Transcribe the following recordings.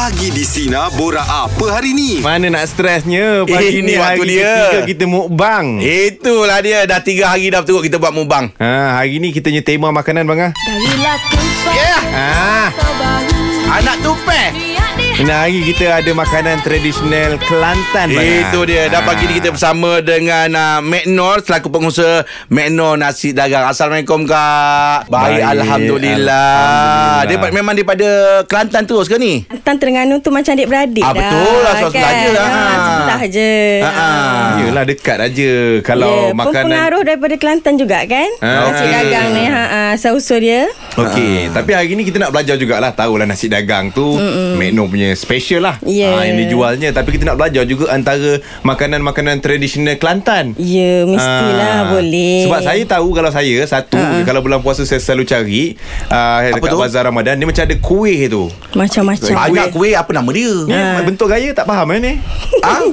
Pagi di Sina Bora apa hari ni? Mana nak stresnya Pagi Ini ni waktu hari dia. ketiga kita mukbang Itulah dia Dah tiga hari dah berturut kita buat mubang ha, Hari ni kita punya tema makanan bang ah. Darilah tempat Yeah. Ah. terbaru Anak tupe Niat Ini hari kita ada makanan tradisional Kelantan bang ah. Itu dia Dah pagi ni kita bersama dengan uh, Mek Nur Selaku pengusaha Mek Nur Nasi Dagang Assalamualaikum Kak Baik, Baik, Alhamdulillah. Alhamdulillah. Dia memang daripada Kelantan terus ke ni? Kelantan Terengganu tu macam adik-beradik Ah, dah betul lah, sebelah je lah. Ah, Sebelah je Ah, ah. Yelah dekat aja Kalau yeah, makanan Pengaruh daripada Kelantan juga kan Ah, Nasi okey. dagang ni ha, ha, Sausul dia Okey, tapi hari ni kita nak belajar jugalah Tahulah nasi dagang tu Mekno punya special lah Yeah. Ah, Yang dijualnya Tapi kita nak belajar juga Antara makanan-makanan tradisional Kelantan Ya mestilah Ah. boleh Sebab saya tahu kalau saya satu uh kalau bulan puasa saya selalu cari uh, dekat tu? bazar Ramadan dia macam ada kuih tu. Macam-macam Banyak kuih apa nama dia? Ha. Bentuk gaya tak faham eh ni. Ah?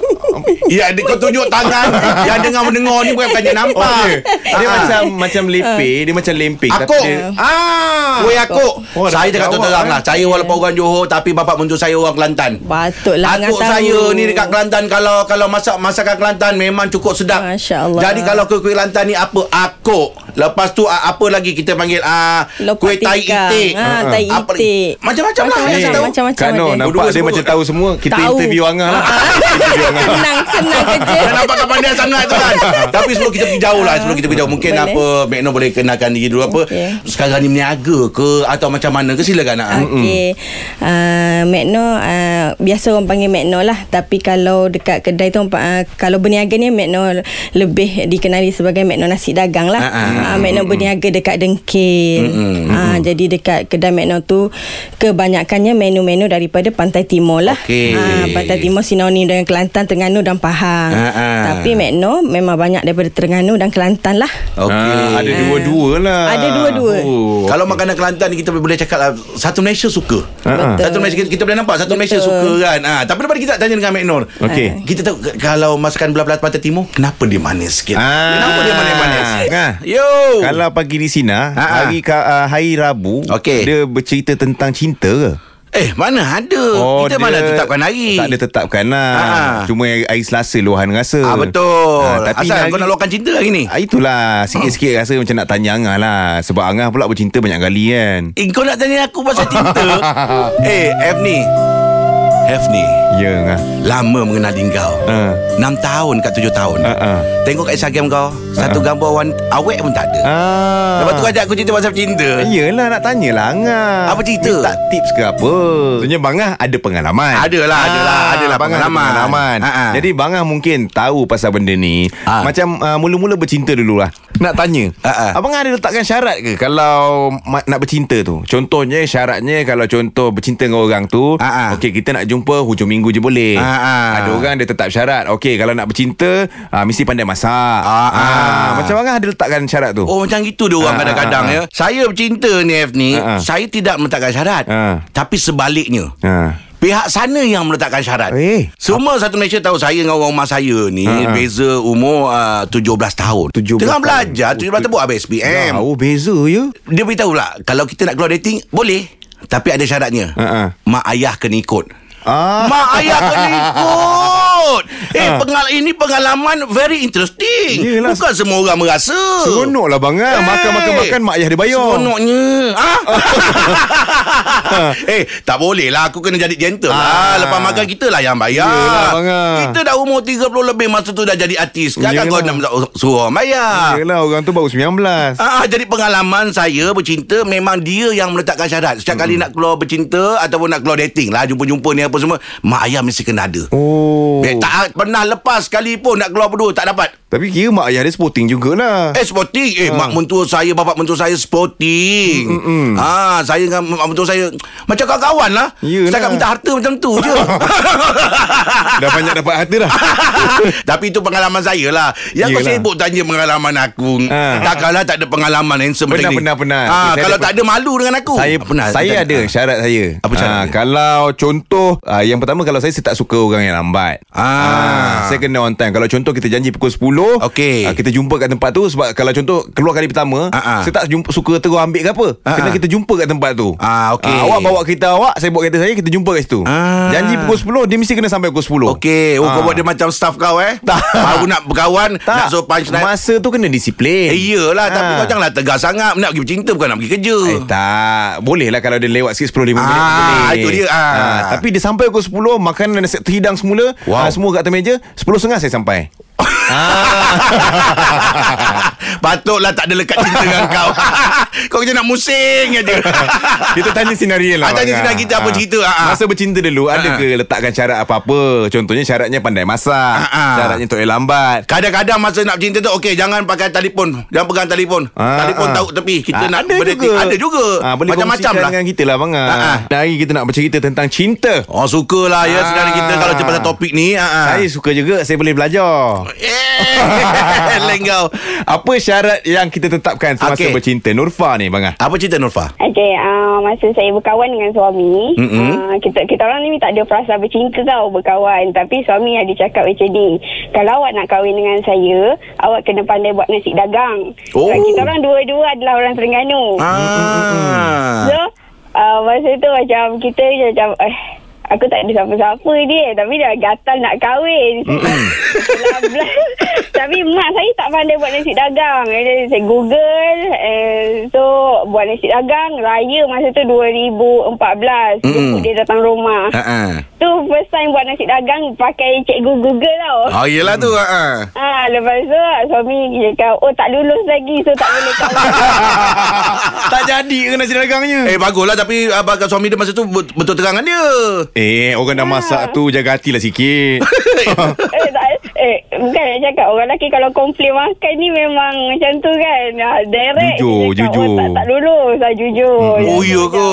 Ya, kau tunjuk tangan Yang dengar-mendengar ni bukan bukannya nampak Oh, dia, dia Ah. macam macam lepeh, dia macam lemping Akuk. dia ah. Kuih aku Oh, Saya cakap awak, terang eh. lah Saya walaupun orang Johor Tapi bapak mentua saya orang Kelantan Patutlah Atuk tahu. saya ni dekat Kelantan Kalau kalau masak masakan Kelantan Memang cukup sedap Masya Allah. Jadi kalau kuih Kelantan ni Apa Akuk Lepas tu ah, apa lagi kita panggil ah Lopak Kuih tai itik Ah, tai Apa lagi? itik. Macam-macam lah Macam-macam, yang saya tahu. macam-macam Kano ada. nampak dia macam tahu semua. Kita Tahu. interview Angah lah. Senang Senang kerja Dah nampak tak pandai sangat tu kan Tapi sebelum kita pergi jauh lah Sebelum kita pergi jauh Mungkin Boleh. apa Magno boleh kenalkan diri dulu apa. Sekarang ni meniaga ke Atau macam mana ke Silakan nak Okey. Uh, Magno uh, biasa orang panggil Magno lah tapi kalau dekat kedai tu uh, kalau berniaga ni Magno lebih dikenali sebagai Magno nasi dagang lah. Ah, ah. Uh, Magno berniaga dekat Dengkil. Uh, jadi dekat kedai Magno tu kebanyakannya menu-menu daripada Pantai Timur lah. Okey. Uh, Pantai Timur sinonim dengan Kelantan, Terengganu dan Pahang. Ah, ah. Tapi Magno memang banyak daripada Terengganu dan Kelantan lah. Okey Ah, ada dua-dua lah. Ada dua-dua. Oh. Kalau makanan Kelantan ni kita boleh cakap lah Satu Malaysia suka. Betul. Satu Malaysia kita, kita boleh nampak Satu Malaysia suka kan ha, Tapi daripada kita nak tanya dengan Mek Nur Okey. Kita tahu k- Kalau masakan belah-belah Pantai Timur Kenapa dia manis sikit Ah. Kenapa dia manis-manis Ah. Yo Kalau pagi di Sina, Ha, ha. hari ka, uh, hari Rabu, Okey. dia bercerita tentang cinta ke? Eh mana ada Kita mana tetapkan hari Oh, Tak ada tetapkan lah Ha. Cuma hari Selasa luahan rasa Ah betul. Ha, tapi Asal hari- kau nak luahkan cinta hari ni? Ah, Itulah Sikit-sikit rasa macam nak tanya Angah lah Sebab Angah pula bercinta banyak kali kan Eh, kau nak tanya aku pasal cinta? eh, F ni. F ni. Ya Angah Lama mengenali kau. Ha. 6 tahun kat 7 tahun. Ha, ha. Tengok kat Instagram kau, satu gambar wan awek pun tak ada. Ah. Lepas tu ajak aku cerita pasal cinta. Yelah nak tanyalah Angah Apa cerita? Minta tips ke apa Sebenarnya Bang Ah ada pengalaman Adalah, adalah, adalah Bang Ah ada pengalaman. pengalaman Ha, ha. Jadi Bang Ah mungkin tahu pasal benda ni Ha. Macam uh, mula-mula bercinta dulu lah Nak tanya Ha, ha. Abang Ah ada letakkan syarat ke Kalau ma- nak bercinta tu Contohnya syaratnya Kalau contoh bercinta dengan orang tu Ha, ha. Okey kita nak jumpa hujung minggu je boleh Ha, ha. Ada orang dia tetap syarat Okey kalau nak bercinta uh, Mesti pandai masak Ha, ha. Macam Bang Ah ada letakkan syarat tu Oh macam gitu dia orang kadang-kadang ya. Saya bercinta ni F ni, Ah, ah. saya tidak meletakkan syarat. Ah. Tapi sebaliknya. Ha. Pihak sana yang meletakkan syarat. Eh. Semua satu Malaysia tahu saya dengan orang rumah saya ni Ha, ha. beza umur uh, 17 tahun. 17 Tengah tahun. belajar 17 tahun buat habis SPM. Oh beza ya Dia beritahu lah kalau kita nak keluar dating boleh tapi ada syaratnya. Ha, ha. Mak ayah kena ikut. Ah. Mak ayah kena ikut. Eh pengal ini pengalaman very interesting. Yelah. Bukan semua orang merasa. Seronok lah bang ah. Makan-makan-makan mak ayah dia bayar. Seronoknya ah? Eh tak boleh lah Aku kena jadi gentle Ah. lah Lepas makan kita lah yang bayar Yelah, bang, ah. Kita dah umur 30 lebih Masa tu dah jadi artis Kan Yelah. kau nak suruh orang bayar Yelah orang tu baru 19. Ah, jadi pengalaman saya bercinta memang dia yang meletakkan syarat. Setiap kali nak keluar bercinta ataupun nak keluar dating lah jumpa-jumpa ni apa semua, mak ayah mesti kena ada. Oh. Tak pernah lepas sekali pun nak keluar berdua tak dapat. Tapi kira mak ayah dia sporting jugalah. Eh sporting Eh Ha. mak mentua saya Bapak mentua saya sporting Mm, mm, mm. Ah, Saya dengan mak mentua saya Macam kawan-kawan lah Yelah. Setakat minta harta macam tu je Dah banyak dapat harta dah. Tapi itu pengalaman saya lah Yang kau Yelah. sibuk tanya pengalaman aku Ha. Takkanlah tak ada pengalaman handsome Pernah, macam ni pernah, pernah. Ah, Saya Kalau tak ada malu dengan aku saya pernah saya Tak- ada Ah. syarat saya. Apa syarat Ah, dia? kalau contoh ah, yang pertama kalau saya saya tak suka orang yang lambat. Ah. saya kena on time. Kalau contoh kita janji pukul 10 Okey. ah, Kita jumpa kat tempat tu Sebab kalau contoh Keluar kali pertama ah. Saya tak jumpa, suka terus ambil ke apa Ah, Kena kita jumpa kat tempat tu Ah, okey. Awak bawa kereta awak Saya bawa kereta saya Kita jumpa kat situ Ah. Janji pukul 10 Dia mesti kena sampai pukul 10 Okey, oh, kau Ah. buat dia macam staff kau eh. Tak. Baru nak berkawan, nak suruh punchline. Masa tu kena disiplin Eh, iyalah, tapi Ah. kau janganlah tegas sangat. Nak pergi bercinta bukan nak pergi kerja. Eh tak Boleh lah kalau dia lewat sikit 10-15 minit Ah, boleh. itu dia, ah. Tapi dia sampai pukul 10 Makanan dah terhidang semula Wow. ah, Semua kat atas meja 10.30 saya sampai Patutlah tak ada lekat cinta dengan kau. kau kerja nak musing aja. Kita tanya senario lah Ah, tanya bang. senario kita apa cerita, ah, ah. Masa bercinta dulu Ada Ah. ke letakkan syarat apa-apa Contohnya syaratnya pandai masak Ah, ah. Syaratnya tak boleh lambat Kadang-kadang masa nak bercinta tu Okey jangan pakai telefon Jangan pegang telefon Ah, Telefon ah. tahu tepi Kita Ah, nak ada juga. Ada juga Ah, Macam-macam lah dengan kita lah bang. Ah, ah. Hari kita nak bercerita tentang cinta. Oh suka lah ya Ah. Sebenarnya kita Kalau pasal topik ni ah, ah. Saya suka juga Saya boleh belajar. Eh kau Apa syarat yang kita tetapkan semasa Okey. bercinta? Nurfa ni bang. ah. Apa cerita Nurfa? Okey, uh, masa saya berkawan dengan suami, uh, kita kita orang ni tak ada perasaan bercinta tau berkawan. Tapi suami ada cakap macam ni, kalau awak nak kahwin dengan saya, awak kena pandai buat nasi dagang. Oh. Sebab kita orang dua-dua adalah orang Terengganu. Ah. So, uh, masa tu macam kita je macam, eh, aku tak ada siapa-siapa dia. Tapi dah gatal nak kahwin. Tapi mak saya tak pandai buat nasi dagang. Jadi saya Google. Eh, so, buat nasi dagang. Raya masa tu 2014. Mm-mm. Jemput dia datang rumah. Ah, ah. Tu first time buat nasi dagang pakai cikgu Google tau. Oh yelah tu ah, ah. Ah, lepas tu suami dia kata, oh tak lulus lagi so tak boleh kahwin. tak jadi ke nasi dagangnya? Eh baguslah Tapi abang suami dia masa tu bet- Betul terangan dia Eh, orang dah masak tu jaga hatilah sikit. eh, tak, eh, bukan nak cakap orang lelaki kalau komplain makan ni memang macam tu kan. Ah, direct Jujur, cakap, jujur. Oh, tak, tak lulus. Ah, jujur. Oh ya Macam- ke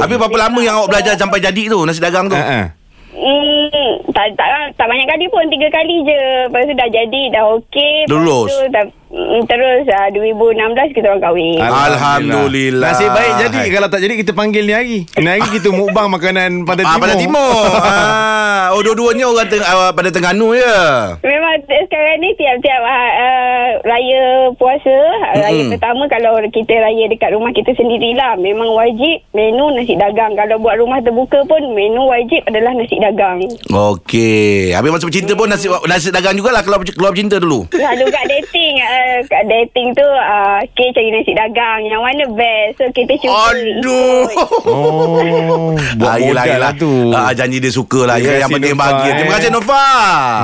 Habis berapa lama yang awak belajar Sampai jadi tu Nasi dagang tu Ha ah. Hmm, tak, tak, tak banyak kali pun. Tiga kali je. Lepas tu dah jadi Dah okey. Lulus. tu, dah, Terus ah, 2016 kita orang kahwin Alhamdulillah. Nasib baik jadi Kalau tak jadi kita panggil ni hari Ni hari kita mukbang makanan pada Ah, timur pada timur. ah, oh, dua-duanya orang teng- uh, pada Terengganu ya. Memang t- sekarang ni tiap-tiap uh, uh, raya puasa, mm-hmm. raya pertama kalau kita raya dekat rumah kita sendirilah, memang wajib menu nasi dagang. Kalau buat rumah terbuka pun menu wajib adalah nasi dagang. Okey. Habis masa bercinta pun nasi nasi dagang jugalah kalau keluar bercinta dulu. Lalu kat dating, uh, kat dating tu, uh, okay cari nasi dagang. Yang mana best? So kita cuba. Aduh. ikut. Oh Buat Ah, yelah, modal yelah. lah tu Ah, janji dia suka lah. Terima Ya, yang penting bahagia. Terima eh. kasih Nova.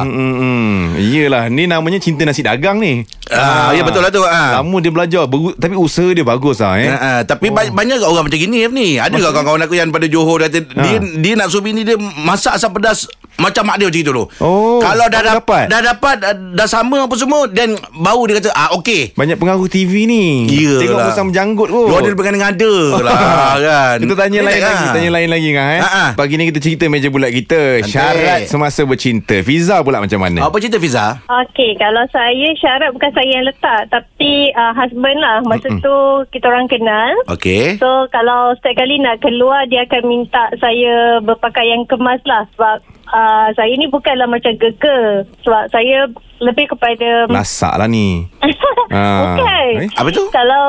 Hmm, hmm, hmm. Yelah Ni namanya cinta nasi dagang ni Ah, ya, betul lah tu, ah. Lama dia belajar Baru, Tapi usaha dia bagus lah eh. Ha, ha, tapi oh. banyak orang macam gini ni. Ada tak kawan-kawan aku yang pada Johor dia, dia dia nak suruh bini dia masak asam pedas macam mak dia macam itu tu. Oh, Kalau dah dapat? dah dapat dah, dah sama apa semua dan baru dia kata ah okey. Banyak pengaruh TV ni Iyalah. Tengok musang menjanggut kot Dia ada dengan ada lah kan. Kita tanya lain lagi lah. Tanya lain lagi kan eh? Ha, ha. Pagi ni kita cerita meja bulat kita. Syarat semasa bercinta Fiza pula macam mana Apa cerita Fiza? Okey, kalau saya syarat bukan saya yang letak tapi uh, husband lah. Masa tu kita orang kenal. Okey. So kalau setiap kali nak keluar dia akan minta saya berpakaian kemas lah sebab uh, saya ni bukanlah macam gege sebab saya lebih kepada Lasak lah ni Ah. Bukan Eh? Apa tu? Kalau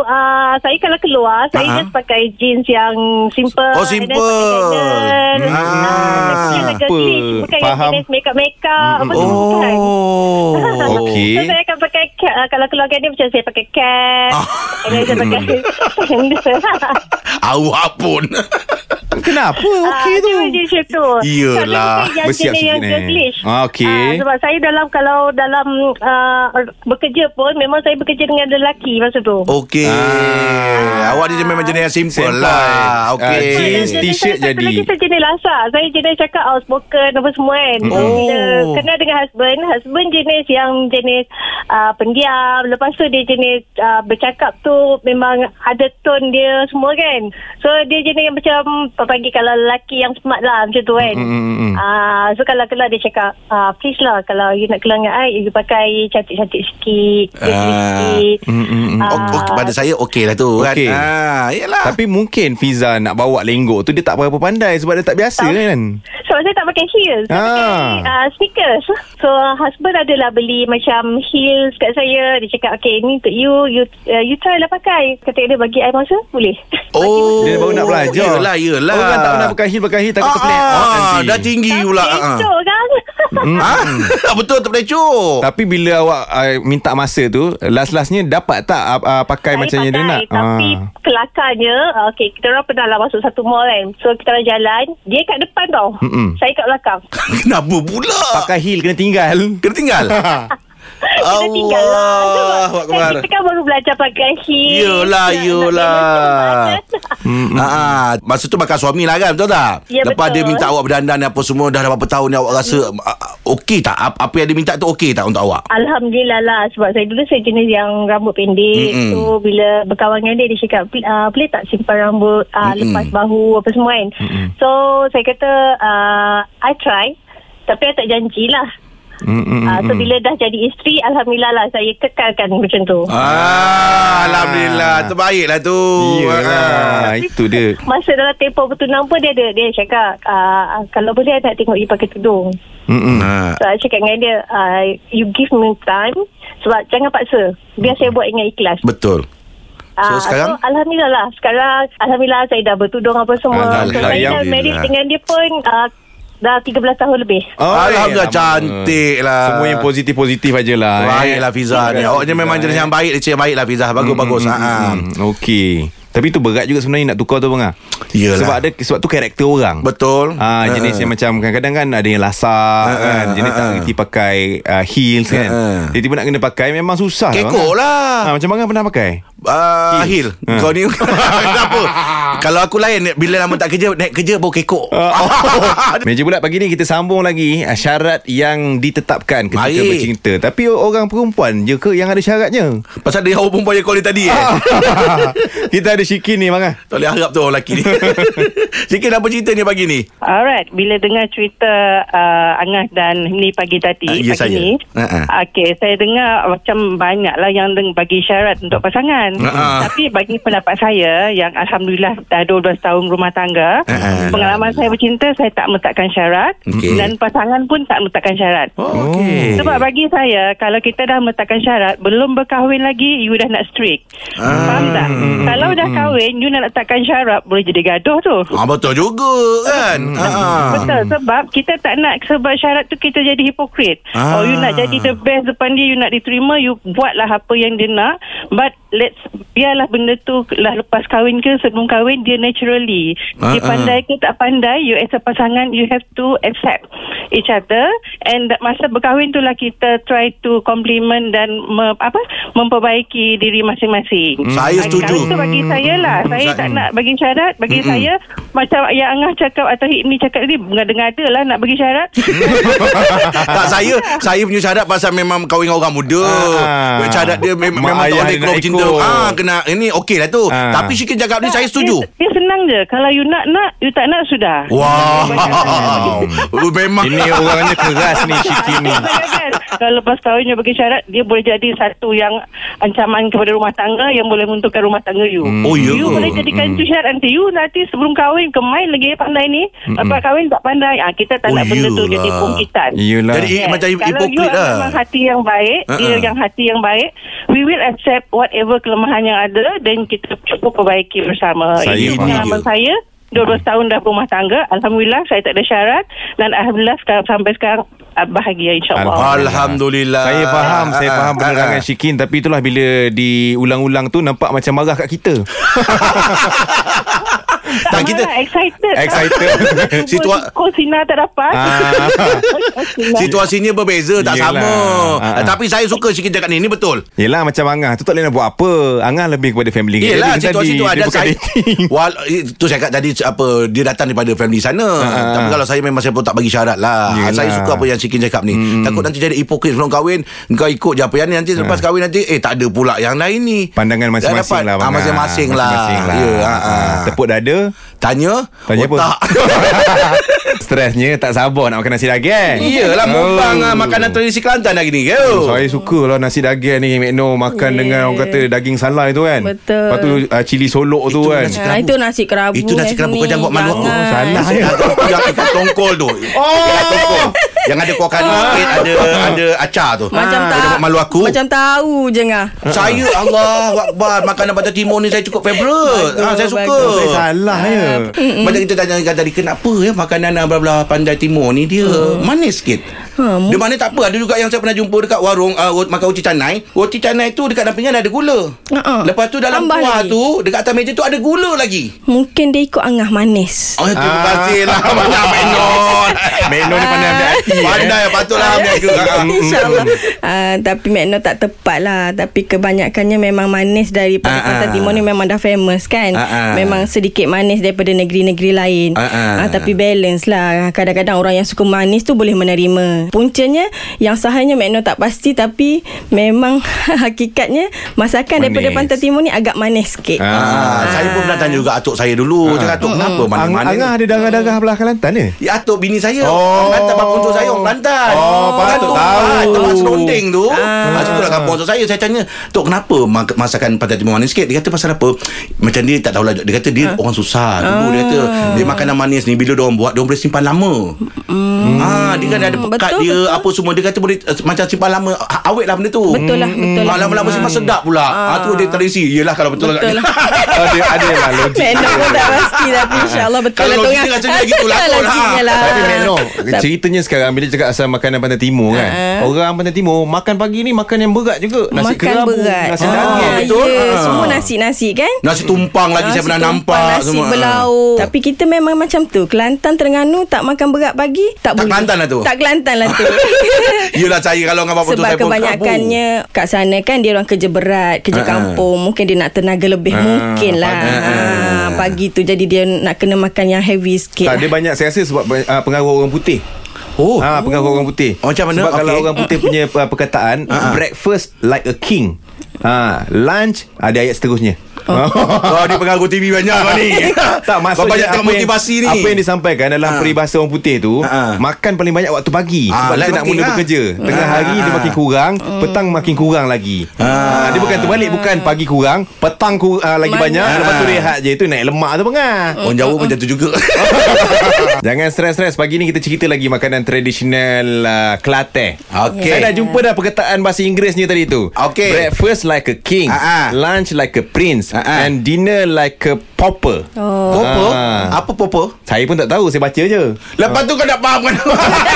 uh, Saya kalau keluar Saya Ah. just pakai jeans yang simple Oh, simple. pakai sandal. Ah. Ah, Simple. Bukan yang Faham. jenis make-up-make-up Apa tu bukan Oh. Okey. So saya akan pakai uh, Kalau keluar dia Macam saya pakai cap Ah. Then saya pakai Awak pun. Kenapa Okey Ah, tu dia macam tu Iyalah. Kalau bukan yang Bersiap jenis sikit yang ni. Ah, okey. Ah, Sebab saya dalam Kalau dalam uh, Bekerja pun Memang saya bekerja dengan lelaki Masa tu Okey. Ah. Awak dia memang jenis yang simple, Simple. lah. Okey. Ah, jeans, Dan- dan t-shirt jadi. lagi saya jenis lasak Saya jenis cakap outspoken Apa semua kan Oh. Bila kenal dengan husband Husband jenis yang jenis uh, Pendiam Lepas tu dia jenis uh, Bercakap tu Memang ada tone dia Semua kan So dia jenis yang macam Pagi kalau lelaki yang smart lah Macam tu kan Mm, Ah, So kalau keluar dia cakap ah, Please lah Kalau you nak keluar dengan I You pakai cantik-cantik sikit Ah. sikit Mm, mm, mm. Ah, Oh, oh, pada saya okey lah tu kan. Okey. Ah, yalah. Tapi mungkin Fiza nak bawa lenggok tu Dia tak berapa pandai Sebab dia tak biasa Tak. kan So sebab saya tak pakai heels. Saya Ah. pakai uh, sneakers. So husband adalah beli macam heels kat saya. Dia cakap, okay ni untuk you. You uh, you try lah pakai. Kata dia bagi I masa, boleh. Oh Dia baru nak belajar Yelah yelah Orang tak pernah pakai heel Pakai heel takut terpelik ah, nanti. Tinggi pula ah. Kecoh kan? Ah, Betul terpelecok Tapi bila awak uh, minta masa tu Last-lastnya dapat tak uh, uh, pakai Saya macam yang dia pakai, nak? Tapi Ah. kelakarnya uh, Okay kita orang pernah lah Masuk satu mall kan So kita orang jalan Dia kat depan tau Mm-mm. Saya kat belakang Kenapa pula Pakai heel kena tinggal Kena tinggal Kita tinggal lah. Allah Sebab Kita kan baru belajar pakai heel Yelah, yelah. Ah, masa tu bakal suami lah kan Betul tak? Ya, Lepas betul. dia minta awak berdandan Apa semua Dah berapa tahun ni Awak rasa ah, ah, Okey tak? Ap- Apa yang dia minta tu Okey tak untuk awak? Alhamdulillah lah. Sebab saya dulu Saya jenis yang Rambut pendek. Mm-mm. So bila berkawan dengan dia Dia cakap uh, Boleh tak simpan rambut? Uh, Mm-mm. Lepas bahu Apa semua kan. So saya kata uh, I try. Tapi I tak janjilah Mm-mm. uh, So bila dah jadi isteri Alhamdulillah lah Saya kekalkan macam tu. Ah, Alhamdulillah. Terbaiklah tu. Iyalah Itu dia. Masa dalam tempoh bertunang pun Dia ada Dia cakap uh, Kalau boleh I nak tengok you pakai tudung. Mm-mm. Ah. So I cakap dengan dia uh, You give me time Sebab jangan paksa. Biar saya buat dengan ikhlas. Betul. So, Ah, sekarang? so, Alhamdulillah lah. Sekarang Alhamdulillah saya dah bertudung apa semua. So, Saya dah Alhamdulillah. married dengan dia pun uh, Dah 13 tahun lebih. Oh, Alhamdulillah, eh, cantik lah. Semua yang positif-positif aje lah Baiklah Fiza ni. Awaknya memang jenis yang baik yang baik lah Fiza Bagus-bagus Hmm, ha. hmm, Okey tapi tu berat juga sebenarnya nak tukar tu bang ah. Yelah. Sebab ada sebab tu karakter orang. Betul Ah jenis Ha. yang macam kadang-kadang kan ada yang lasak Ha, kan. ha, Jenis ha, tak ha. reti pakai uh, heels kan. Ha, ha. Tiba-tiba nak kena pakai memang susah Kekok ah. lah Ah macam bang pernah pakai? Uh, Hil Ha. Kau ni Kenapa Kalau aku lain Bila lama tak kerja Naik kerja baru kekok Uh, oh. Meja bulat pagi ni kita sambung lagi syarat yang ditetapkan ketika Baik. bercinta. Tapi orang perempuan je ke yang ada syaratnya? Pasal dia orang perempuan yang call tadi eh kita ada Syikin ni bang ah. Tak boleh harap tu orang lelaki ni Sikit apa cerita ni pagi ni Alright, bila dengar cerita uh, Angah dan ni pagi tadi, Ah, ya, pagi saya. ni, Ha-ha. okay, saya dengar macam banyak lah yang deng- bagi syarat untuk pasangan. Ha-ha. Tapi bagi pendapat saya, yang Alhamdulillah dah 12 tahun rumah tangga, Ha-ha. pengalaman saya bercinta, saya tak meletakkan syarat Okey. dan pasangan pun tak meletakkan syarat. Oh, okey. Sebab bagi saya Kalau kita dah meletakkan syarat Belum berkahwin lagi You dah nak strict Ah. Faham tak? Kalau dah kahwin You nak letakkan syarat Boleh jadi gaduh tu Ah betul juga kan. Hmm. Ha. Betul sebab kita tak nak sebab syarat tu kita jadi hipokrit. Ah. Oh you nak jadi the best depan dia you nak diterima you buatlah apa yang dia nak but let's biarlah benda tu lah lepas kahwin ke sebelum kahwin dia naturally. Ah, dia pandai ke tak pandai you as a pasangan you have to accept each other and masa berkahwin tu lah kita try to compliment dan me, apa memperbaiki diri masing-masing. Saya Ah, setuju. Itu bagi saya lah. Saya Sa- tak nak bagi syarat. Bagi saya macam yang Angah cakap atau Hikmi cakap tadi mengada-ngada lah nak bagi syarat. tak saya Saya punya syarat Pasal memang kahwin dengan orang muda Ah. Syarat dia mem- Memang tak boleh keluar ikut. ah, Kena Ini okey lah tu Ah. Tapi Syikir cakap ni Saya setuju Dia, dia senang je. Kalau you nak nak, you tak nak sudah. Wah Wow. Memang Ini orangnya keras ni Syikin ni. Kalau lepas kahwin you bagi syarat Dia boleh jadi satu yang Ancaman kepada rumah tangga Yang boleh menentukan rumah tangga you Oh, ya You boleh jadikan itu syarat nanti You nanti sebelum kahwin Kemain lagi pandai ni Lepas kahwin tak pandai ah, Kita tak Oh, nak benda tu. Jadi pungkitan. Jadi Yes. macam Kalau hipokrit you lah memang hati yang baik uh-uh. Dia yang hati yang baik We will accept Whatever kelemahan yang ada Dan kita cuba perbaiki bersama Saya Ini pengalaman saya 12 tahun dah berumah tangga Alhamdulillah Saya tak ada syarat. Dan Alhamdulillah sekarang, Sampai sekarang ah, Bahagia insyaAllah. Alhamdulillah. Saya faham Saya Ah, faham ah, penerangan ah. Syikin. Tapi itulah bila Diulang-ulang tu Nampak macam marah kat kita Tak kita excited Excited. Situa- Kau sinar tak dapat Ah. Situasinya berbeza Tak Yelah. sama Ah, ah. Tapi saya suka Syikir cakap ni Ini betul Yelah macam Angah Tu tak boleh nak buat apa Angah lebih kepada family. Yelah Dia situasi tadi, tu ada saya, wal, Itu saya kata tadi apa Dia datang daripada family sana ah, Tapi kalau saya memang Saya pun tak bagi syarat lah Yelah. Saya suka apa yang Sikin cakap ni Takut nanti jadi hipokrit Sebelum kahwin Kau ikut je apa yang ni Nanti lepas kahwin nanti Eh tak ada pula yang lain ni Pandangan Dah dapat. masing-masing lah Ah. Masing-masing lah, Masing-masing lah Ya, ah. Tepuk dada Tanya Tanya apa? otak. stresnya tak sabar nak makan nasi daging. Iyalah mukbang ah, makanan tradisi Kelantan hari ni. Oh, saya suka lah nasi daging ni Mekno makan Yeah. dengan orang kata daging salai tu kan. Betul. Lepas tu uh, cili solok tu Itu kan. nasi Ha, itu nasi kerabu. Itu nasi kerabu kau jangan buat malu aku. Salah ya. yang tongkol tu. Oh. Yang ada kuah kari sikit, ada ada acar tu. Macam Kau tak malu aku. Macam tahu je ngah. Saya Allah Akbar Makanan Pantai Timur ni Saya cukup favourite ha, Saya suka bagus. Saya salah ya. Macam kita tanya tadi Kenapa ya Makanan belah-belah Pantai Timur ni Dia manis sikit Ha, Dia manis tak apa Ada juga yang saya pernah jumpa Dekat warung uh, Makan roti canai Roti canai tu Dekat dalam pinggan ada gula Ha-ha. Lepas tu dalam Tambah kuah lagi. tu Dekat atas meja tu Ada gula lagi Mungkin dia ikut angah manis. Oh, terima Ah. kasih lah Banyak Menon Mekno ni pandai ambil hati. Eh. Pandai patutlah ambil ke InsyaAllah uh, Tapi Magno tak tepat lah Tapi kebanyakannya memang manis Daripada Ah, Pantai ah. Timur ni memang dah famous kan Ah, ah. Memang sedikit manis Daripada negeri-negeri lain Ah, ah. Ah, Tapi balance lah Kadang-kadang orang yang suka manis tu Boleh menerima Puncanya Yang sahanya Magno tak pasti Tapi Memang Hakikatnya Masakan Manis. daripada Pantai Timur ni Agak manis sikit Ah, saya pun pernah tanya juga atuk saya dulu. Cakap atuk kenapa Ang- mana-mana Angah ada darah-darah belah Kelantan ni? Ya atuk bini saya Oh. Kelantan Bapa unjuk saya orang Kelantan Oh, patut tahu. ah, Tempat seronding tu. Ah. Situ lah kampung unjuk saya Saya tanya Tok kenapa Masakan Pantai Timur manis sikit? Dia kata pasal apa? Macam dia tak tahulah. Dia kata dia orang susah Dulu dia kata Dia makanan manis ni Bila dia orang buat Dia orang boleh simpan lama. Ah, Dia kan ada pekat Betul, dia betul. Apa semua. Dia kata boleh uh, Macam simpan lama ah, Awet lah benda tu. Betul lah, betul lah. ah, Lama-lama simpan sedap pula. Ah. Tu dia tradisi. Yelah kalau betul, Betul lah. Ada ada lah logik. Magno pun tak pasti Tapi insyaAllah betul Kalau lah tu logiknya Ngah. rasanya gitu lah, lah. Lah. Tapi Mekno Tak- Ceritanya sekarang Bila cakap asal makanan Pantai Timur kan Orang Pantai Timur Makan pagi ni Makan yang berat juga Nasi Makan kerabu berat Nasi Ah, daging betul. ya, Ah. Semua nasi-nasi kan Nasi tumpang lagi Saya Nasi pernah tumpang, nampak Nasi semua. belau Tapi kita memang macam tu Kelantan Terengganu Tak makan berat pagi Tak, Tak boleh Kelantan lah tu? Tak Kelantan lah tu Yelah saya kalau dengan bapa tu Sebab saya pun kebanyakannya Kat sana kan Dia orang kerja berat Kerja Ah, ah. kampung Mungkin dia nak tenaga lebih Ah, Mungkin lah pagi. Ah, Pagi tu Jadi dia nak kena makan yang heavy sikit Tak, lah. dia banyak saya rasa sebab uh, pengaruh orang putih. Oh. Ha, pengaruh orang putih. Oh, macam mana? Sebab kalau Okey. orang putih punya uh, perkataan, ha. breakfast like a king. Ha, lunch ada ayat seterusnya. Oh. Kau ni pengaruh TV banyak kau ni. tak Kau banyak tengok motivasi ni. Apa yang disampaikan dalam Ha. peribahasa orang putih tu, Ha. makan paling banyak waktu pagi Ha, sebab kita nak makin mula lah. bekerja. Tengah Ha. hari dia makin kurang, petang makin kurang lagi. Ha. dia bukan terbalik bukan pagi kurang, petang kur, uh, lagi Mana? banyak, lepas tu rehat je tu naik lemak tu pengah. Orang Jawa pun macam tu juga. Jangan stres-stres Pagi ni kita cerita lagi Makanan tradisional uh, Kelantan Okey. Saya dah jumpa dah Perkataan bahasa Inggerisnya tadi tu Okey. Breakfast like a king ah. Lunch like a prince Ah. And dinner like a pauper Oh. Popo? Ah. Apa popo? Saya pun tak tahu Saya baca je Lepas tu kau nak faham kan?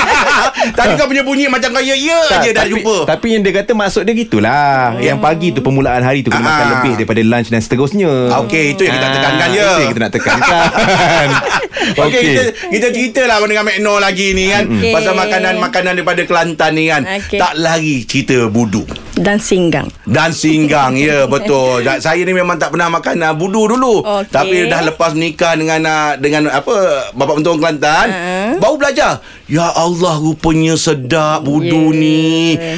Tadi kau punya bunyi macam kau ya ya Tak, je dah tapi, jumpa. Tapi yang dia kata Maksud dia gitulah Yang pagi tu Permulaan hari tu Kena Ah, makan lebih Daripada lunch dan seterusnya okey, itu yang kita tekankan je. Itu yang kita nak tekankan Okey, kita, kita cerita lah dengan Mek Noh lagi ni kan. Okey. Pasal makanan-makanan daripada Kelantan ni kan. Okey. Tak lagi cerita budu. Dan singgang. Dan singgang Ya betul. Dan Saya ni memang tak pernah makan uh, Budu dulu. Okey. Tapi dah lepas nikah Dengan uh, Dengan apa Bapak Mentua Kelantan Ha. Baru belajar. Ya Allah Rupanya sedap Budu Yeah. ni.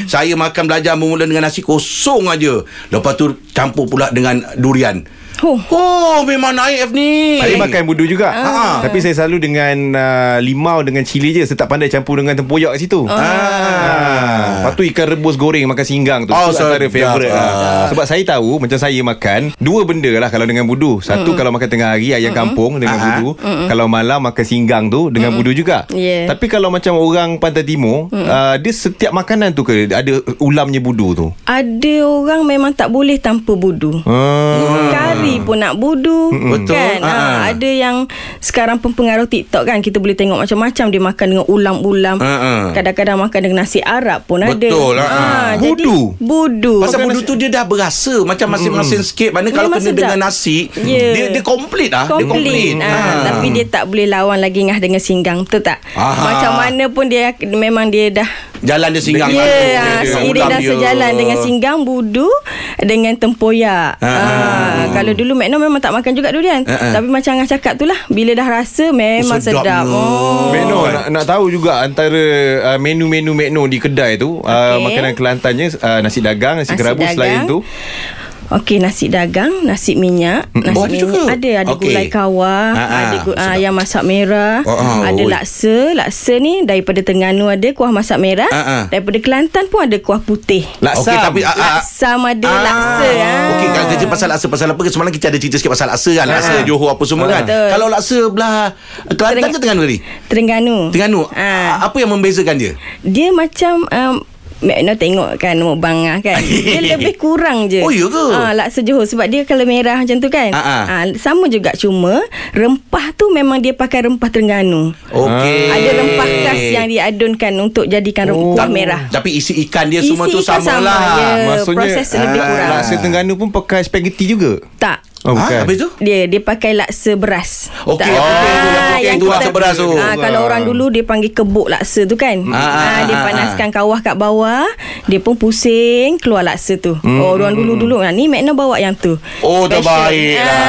Saya makan belajar Bermula dengan nasi kosong aja. Lepas tu Campur pula dengan Durian Huh. Oh memang naik F ni Saya makan budu juga. Ah. Tapi saya selalu dengan uh, Limau dengan cili je. Saya tak pandai campur dengan tempoyak kat situ. Ah. Lepas tu ikan rebus goreng Makan singgang tu. Oh, Itu antara sedap. favourite Ah. lah. Sebab saya tahu Macam saya makan Dua benda lah Kalau dengan budu. Satu kalau makan tengah hari Ayam kampung dengan Ah. budu. Kalau malam makan singgang tu Dengan budu juga. Yeah. Tapi kalau macam orang Pantai Timur uh, Dia setiap makanan tu ke? Ada ulamnya budu tu? Ada orang memang tak boleh tanpa budu. Ah. Kari pun nak budu Betul. kan Ha. ha. Ada yang Sekarang pengaruh TikTok kan Kita boleh tengok macam-macam Dia makan dengan ulam-ulam Ha, ha. Kadang-kadang makan dengan nasi Arab pun ada Betul, ha, ha. Jadi Budu? Budu Pasal budu tu dia dah berasa Macam masing-masing sikit Mana kalau kena sedap. dengan nasi Ya. Dia dia komplit lah Dia Komplit komplit ha. Tapi dia tak boleh lawan lagi Ngah dengan singgang Betul tak Aha. Macam mana pun dia Memang dia dah Jalan dia singgang Ya, lah yeah, seiring dah dia. sejalan dengan singgang budu dengan tempoyak. Ha, Ha, ha. kalau dulu Mek Noh memang tak makan juga durian. Ha, ha. Tapi macam Angah cakap tu lah, bila dah rasa memang Oh, sedapnya. sedap. Oh. Mekno nak, nak tahu juga antara uh, menu-menu Mekno di kedai tu okay. uh, Okey. makanan Kelantannya uh, nasi dagang, nasi, Nasi kerabu dagang. selain tu Okey nasi dagang, nasi minyak, nasi Oh, ada minyak. juga? Ada ada Okey. gulai kawah, Ah, ah, ada gu- ah, ayam masak merah, Oh, oh, ada oi. laksa. Laksa ni daripada Terengganu ada kuah masak merah, Ah, ah. daripada Kelantan pun ada kuah putih. Laksam. Okey tapi ah, ah, Laksam ada laksa. ah. Okey kalau kerja pasal laksa pasal apa semalam kita ada cerita sikit pasal laksa kan laksa Johor apa semua kan Betul. kalau laksa belah Kelantan Tereng- ke Terengganu tadi Terengganu. Terengganu Ah. apa yang membezakan dia Dia macam um, Mek Noh tengok kan mukbang ah kan. Dia lebih kurang je. Oh, ya ke? Ah laksa Johor sebab dia kalau merah macam tu kan. Ah, sama juga cuma rempah tu memang dia pakai rempah Terengganu. Okey Ada rempah khas yang diadunkan untuk jadikan Oh. rempah merah. tapi isi ikan dia Isi semua tu ikan sama, sama, lah ya. Maksudnya proses lebih kurang. Laksa Terengganu pun pakai spaghetti juga. Tak. Oh, Ah, bukan. habis tu Dia dia pakai laksa beras. Okey, yang putih tu, yang Ah, tu, laksa beras tu. Ah, kalau orang dulu dia panggil kebuk laksa tu kan. Ah, ah, Ah, dia ah, panaskan kawah kat bawah, dia pun pusing keluar laksa tu. Oh, orang dulu-dulu nah, ni Makna bawa yang tu. Oh, Special. terbaik lah.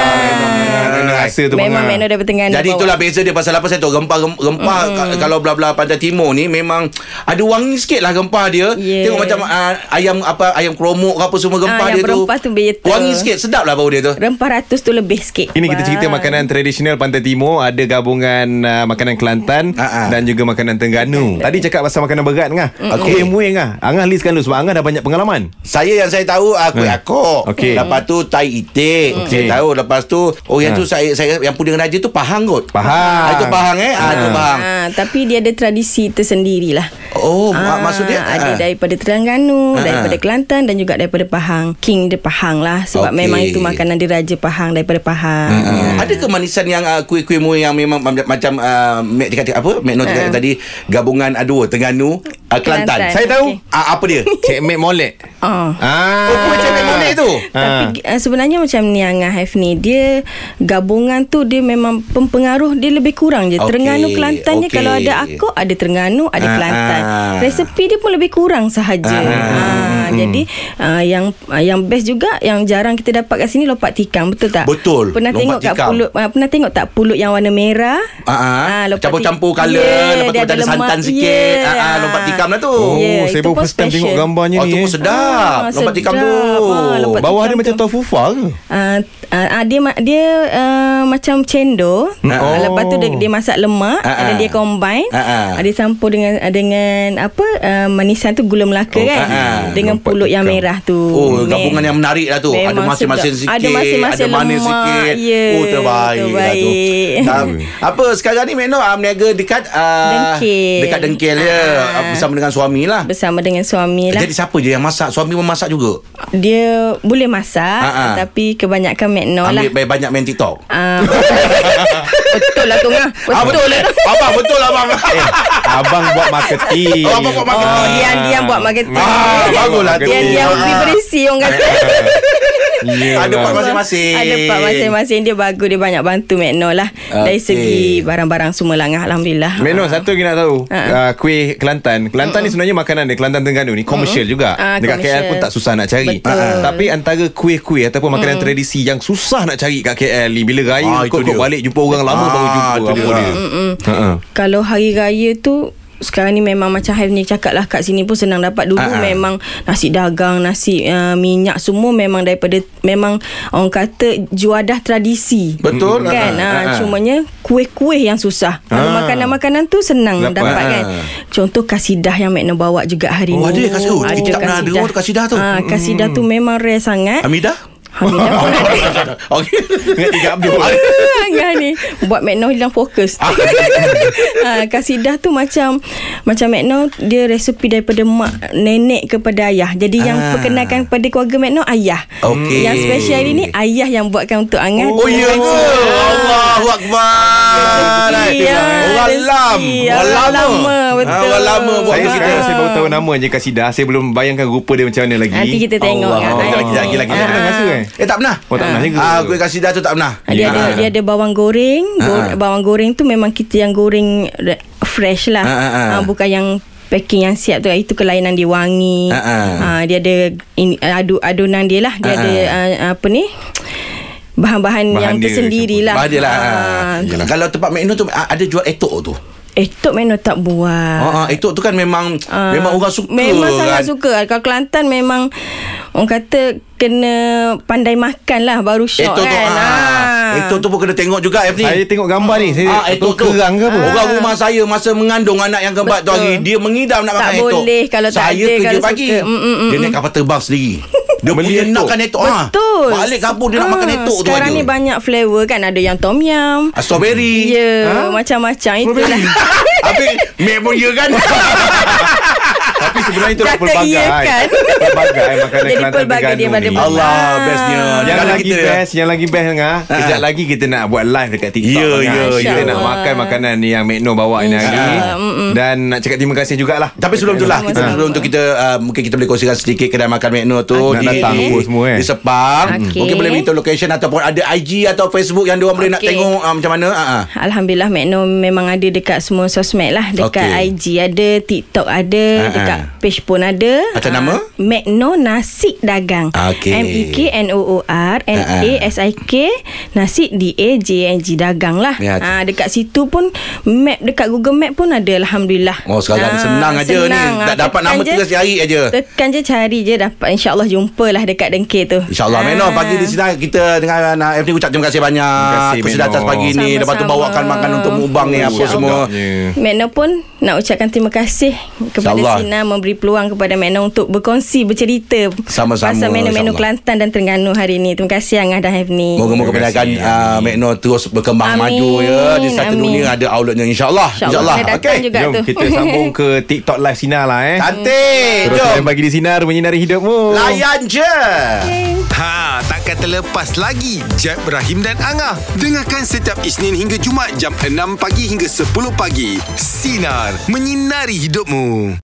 Ah. Tu Memang Bang. Makna daripada Terengganu. Jadi bawa. itulah beza dia pasal apa saya tahu rempah rem- rempah mm kalau belah-belah pantai timur ni memang ada wangi sikit lah rempah dia. Yeah. Tengok macam uh, ayam apa ayam kromok ke apa semua rempah Ah, dia tu. rempah tu. Wangi sikit sedap lah bau dia tu. Rempah ratus tu lebih sikit. Ini kita cerita makanan tradisional Pantai Timur Ada gabungan uh, makanan Kelantan Ah, ah. Dan juga makanan Terengganu Tadi cakap pasal makanan berat Ngah Okey. Kuih muih Ngah Angah listkan dulu Sebab Angah dah banyak pengalaman Saya yang saya tahu uh, kuih Hmm. akok. Okey. Lepas tu tai itik. Okey. Saya tahu lepas tu oh yang Ha. tu saya saya yang puding raja tu pahang kot. Pahang. Ah, itu pahang eh. Ah, itu Ha. pahang. Ah, tapi dia ada tradisi tersendiri lah. Oh, mak maksud dia Ada ah. daripada Terengganu, Ah. daripada Kelantan dan juga daripada Pahang. King dia Pahang lah sebab Okey. memang itu makanan dia Raja Pahang daripada Pahang. Hmm. Ada kemanisan yang uh, kuih-kuih mu yang memang ma- macam uh, Mek cakap apa? Mek Noh Ah. tadi gabungan dua Terengganu, uh, Kelantan. Kelantan. Saya tahu Okey. Ah, apa dia? Cik Mek Molek Oh. Ah. Oh, molek tu. Tapi uh, sebenarnya macam ni Angah Haif ni Dia gabungan tu Dia memang Pempengaruh Dia lebih kurang je Okey, Terengganu Kelantan je okey. Kalau ada akok Ada Terengganu Ada Ah, Kelantan ah. Resepi dia pun lebih kurang sahaja Ah, ah, Jadi uh, Yang uh, yang best juga Yang jarang kita dapat kat sini Lopak tikam Betul tak? Betul, Pernah lompat tengok kat tikam. pulut uh, Pernah tengok tak Pulut yang warna merah Ah, ah. Campur-campur colour, Yeah, lepas tu ada lemak. santan sikit. Yeah. Ah, lompat tikam lah tu. Oh, Yeah, saya baru first time tengok gambarnya Oh, ni tu eh. pun sedap. Ah, lompat tikam tu. Lompat Bawah dia macam tofu fa ke? Uh, uh, uh, dia dia uh, macam cendol. Hmm. Uh, Oh. Lepas tu dia, dia masak lemak Ah, dan dia combine. Ah. Uh, dia campur dengan uh, dengan apa uh, manisan tu gula melaka Oh, kan. ah. Dengan Lompat pulut yang tikam. merah tu. Oh, gabungan yang menarik lah tu. Ada Memang masin-masin sedap. sikit. Ada masin-masin Ada manis lemak. sikit. Ya, oh, terbaik, lah tu. terbaik. Um, apa, sekarang ni Meno um, niaga dekat... Uh, Dengkil. Dekat dengkil ya. Ah. Uh, bersama dengan suami lah. Bersama dengan suami lah. Jadi siapa je yang masak? Suami pun masak juga? Dia boleh masak ah. tapi kebanyakan McNo lah. Ambil banyak main TikTok? Ah, betul lah tu ngah. Ah, Betul lah tu. Abang, betul lah abang. Eh, abang buat marketing. Oh, abang buat marketing. Oh, diam-diam buat marketing. Ah, baguslah tu. Diam-diam Ah. pergi berisi orang kata. Yelah. Ada part masing-masing. Ada part masing-masing Dia bagus Dia banyak bantu McNo lah Dari Okey. segi Barang-barang semua lah Alhamdulillah Meno satu lagi nak tahu Ha. uh, Kuih Kelantan Kelantan ni sebenarnya makanan dia Kelantan Terengganu ni Komersial juga Ah, Dekat KL pun tak susah nak cari Betul. Ah, Tapi antara kuih-kuih Ataupun makanan tradisi Yang susah nak cari kat KL ni Bila raya Ah, Kau dia. balik Jumpa orang lama Ah, Baru jumpa itu dia. dia. Kalau hari raya tu sekarang ni memang macam Haif ni cakap lah kat sini pun senang dapat dulu Ah, ah. memang nasi dagang nasi uh, minyak semua memang daripada memang orang kata juadah tradisi Betul. kan Ah, ah, ah, ah. cumanya kuih-kuih yang susah kalau Ah. makanan-makanan tu senang Dapat. dapat, kan Ah. contoh kasidah yang Makna bawa juga hari Oh, ni ada kasih- oh, kita tak pernah tu kasidah tu. ah, kasidah tu memang rare sangat Hamidah? Hamidah pun ada Okey. Ingat tiga Abdul Angah ni Buat McNo hilang fokus Ah. ha, Kasidah tu macam Macam McNo Dia resepi daripada mak Nenek kepada ayah Jadi yang Ah. perkenalkan Kepada keluarga McNo Ayah Okey. Yang spesial hari ni Ayah yang buatkan untuk Angah Oh, ya ke? Allahu Akbar. Ya, Orang rezeki. lam. Orang lama, betul. Ah, Orang lama buat Saya kita. Saya baru tahu nama je Kasidah Saya belum bayangkan rupa dia macam mana lagi Nanti kita tengok Allah. kan, Oh, eh. lagi, lagi, lagi. Anda pernah rasa eh Eh tak pernah. Oh tak pernah juga Ah, kuih kasidah tu tak pernah. Ah, Dia ada Ah. dia ada bawang goreng. Go, Ah. Bawang goreng tu memang kita yang goreng re- fresh lah. Ah, ah, ah. Ah, bukan yang packing yang siap tu itu kelainan dia wangi. Ah, ah. Ah, dia ada adu adunan dia lah. Dia Ah, ada ah, apa ni? Bahan-bahan Bahan yang tersendiri lah. Bah dia lah. Ah, Kalau tempat McDonald tu ah, ada jual etok tu. Etok Mekno tak buat. Ha, ha, itu tu kan memang Ah, memang orang suka Memang kan. sangat suka Kalau Kelantan memang Orang kata Kena pandai makan lah Baru syok Itu tu kan ah. Itu tu pun kena tengok juga F ni. Saya tengok gambar ni Saya Ah, itu tu. kerang ke apa Orang rumah saya masa mengandung anak yang keempat tu hari dia mengidam nak Tak makan etok. boleh kalau tak saya ada, kerja kalau pagi. suka. Mm, mm, mm, dia mm. naik kapal terbang sendiri. Dia Beli punya etok. nakkan etok ah. Betul Balik kampung dia nak makan Ah, etok tu Sekarang aja. ni banyak flavour kan Ada yang tom yum Ah, Strawberry. Ya Ha? Macam-macam Itulah Habis Mek pun ya kan Tapi sebenarnya itu Dah pelbagai teriakan. Pelbagai makanan Jadi Kelantan pelbagai dia pada ni. Allah bestnya Yang Kalau lagi kita- best Yang lagi best Ngah Kejap lagi kita nak buat live Dekat TikTok Ya, Ngah. ya, Kita ya. nak makan makanan ni Yang Mekno bawa ni hari. Dan nak cakap terima kasih jugalah Tapi sebelum tu lah kita Sama-sama. sebelum tu kita uh, mungkin kita boleh kongsikan sedikit kedai makan Mekno tu Nak datang apa semua, eh? Di Sepang. Mungkin boleh beritahu location ataupun ada IG atau Facebook yang dia orang boleh nak tengok macam mana. Ha ah. Alhamdulillah Mekno memang ada dekat semua sosmed lah Dekat. IG ada TikTok ada Ha, Dekat ha. page pun ada Macam Ah, nama? Mekno Nasi Dagang Okey. M-E-K-N-O-O-R N-A-S-I-K Nasi D-A-J-N-G Dagang lah Ya. ha, Dekat situ pun Map Dekat Google Map pun ada Alhamdulillah Oh sekarang Ah, senang aja ni. senang. Tak Ah, dapat nama je, terus cari aja. Tekan je cari je Dapat insyaAllah jumpalah Dekat dengkir tu InsyaAllah Ah. Meno pagi di sini kita dengan uh, F ni ucap terima kasih banyak Terima kasih, atas pagi ni Lepas tu bawakan makan untuk mubang ni Apa semua Mekno pun nak ucapkan terima kasih kepada InsyaAllah. Sina memberi peluang kepada Mekno untuk berkongsi bercerita Sama-sama, pasal menu-menu. Kelantan dan Terengganu hari ini. Terima kasih Angah dan Hefni. Moga-moga perniagaan uh, Mekno terus berkembang Amin. maju ya Di satu Amin. dunia ada outletnya InsyaAllah InsyaAllah. Datang juga Jom tu. kita sambung ke TikTok live Sinar lah eh Cantik Terus Jom bagi di Sinar Menyinari hidupmu Layan je Ha, takkan terlepas lagi Jeb, Ibrahim dan Angah. Dengarkan setiap Isnin hingga Jumaat jam 6 pagi hingga 10 pagi. Sinar, menyinari hidupmu.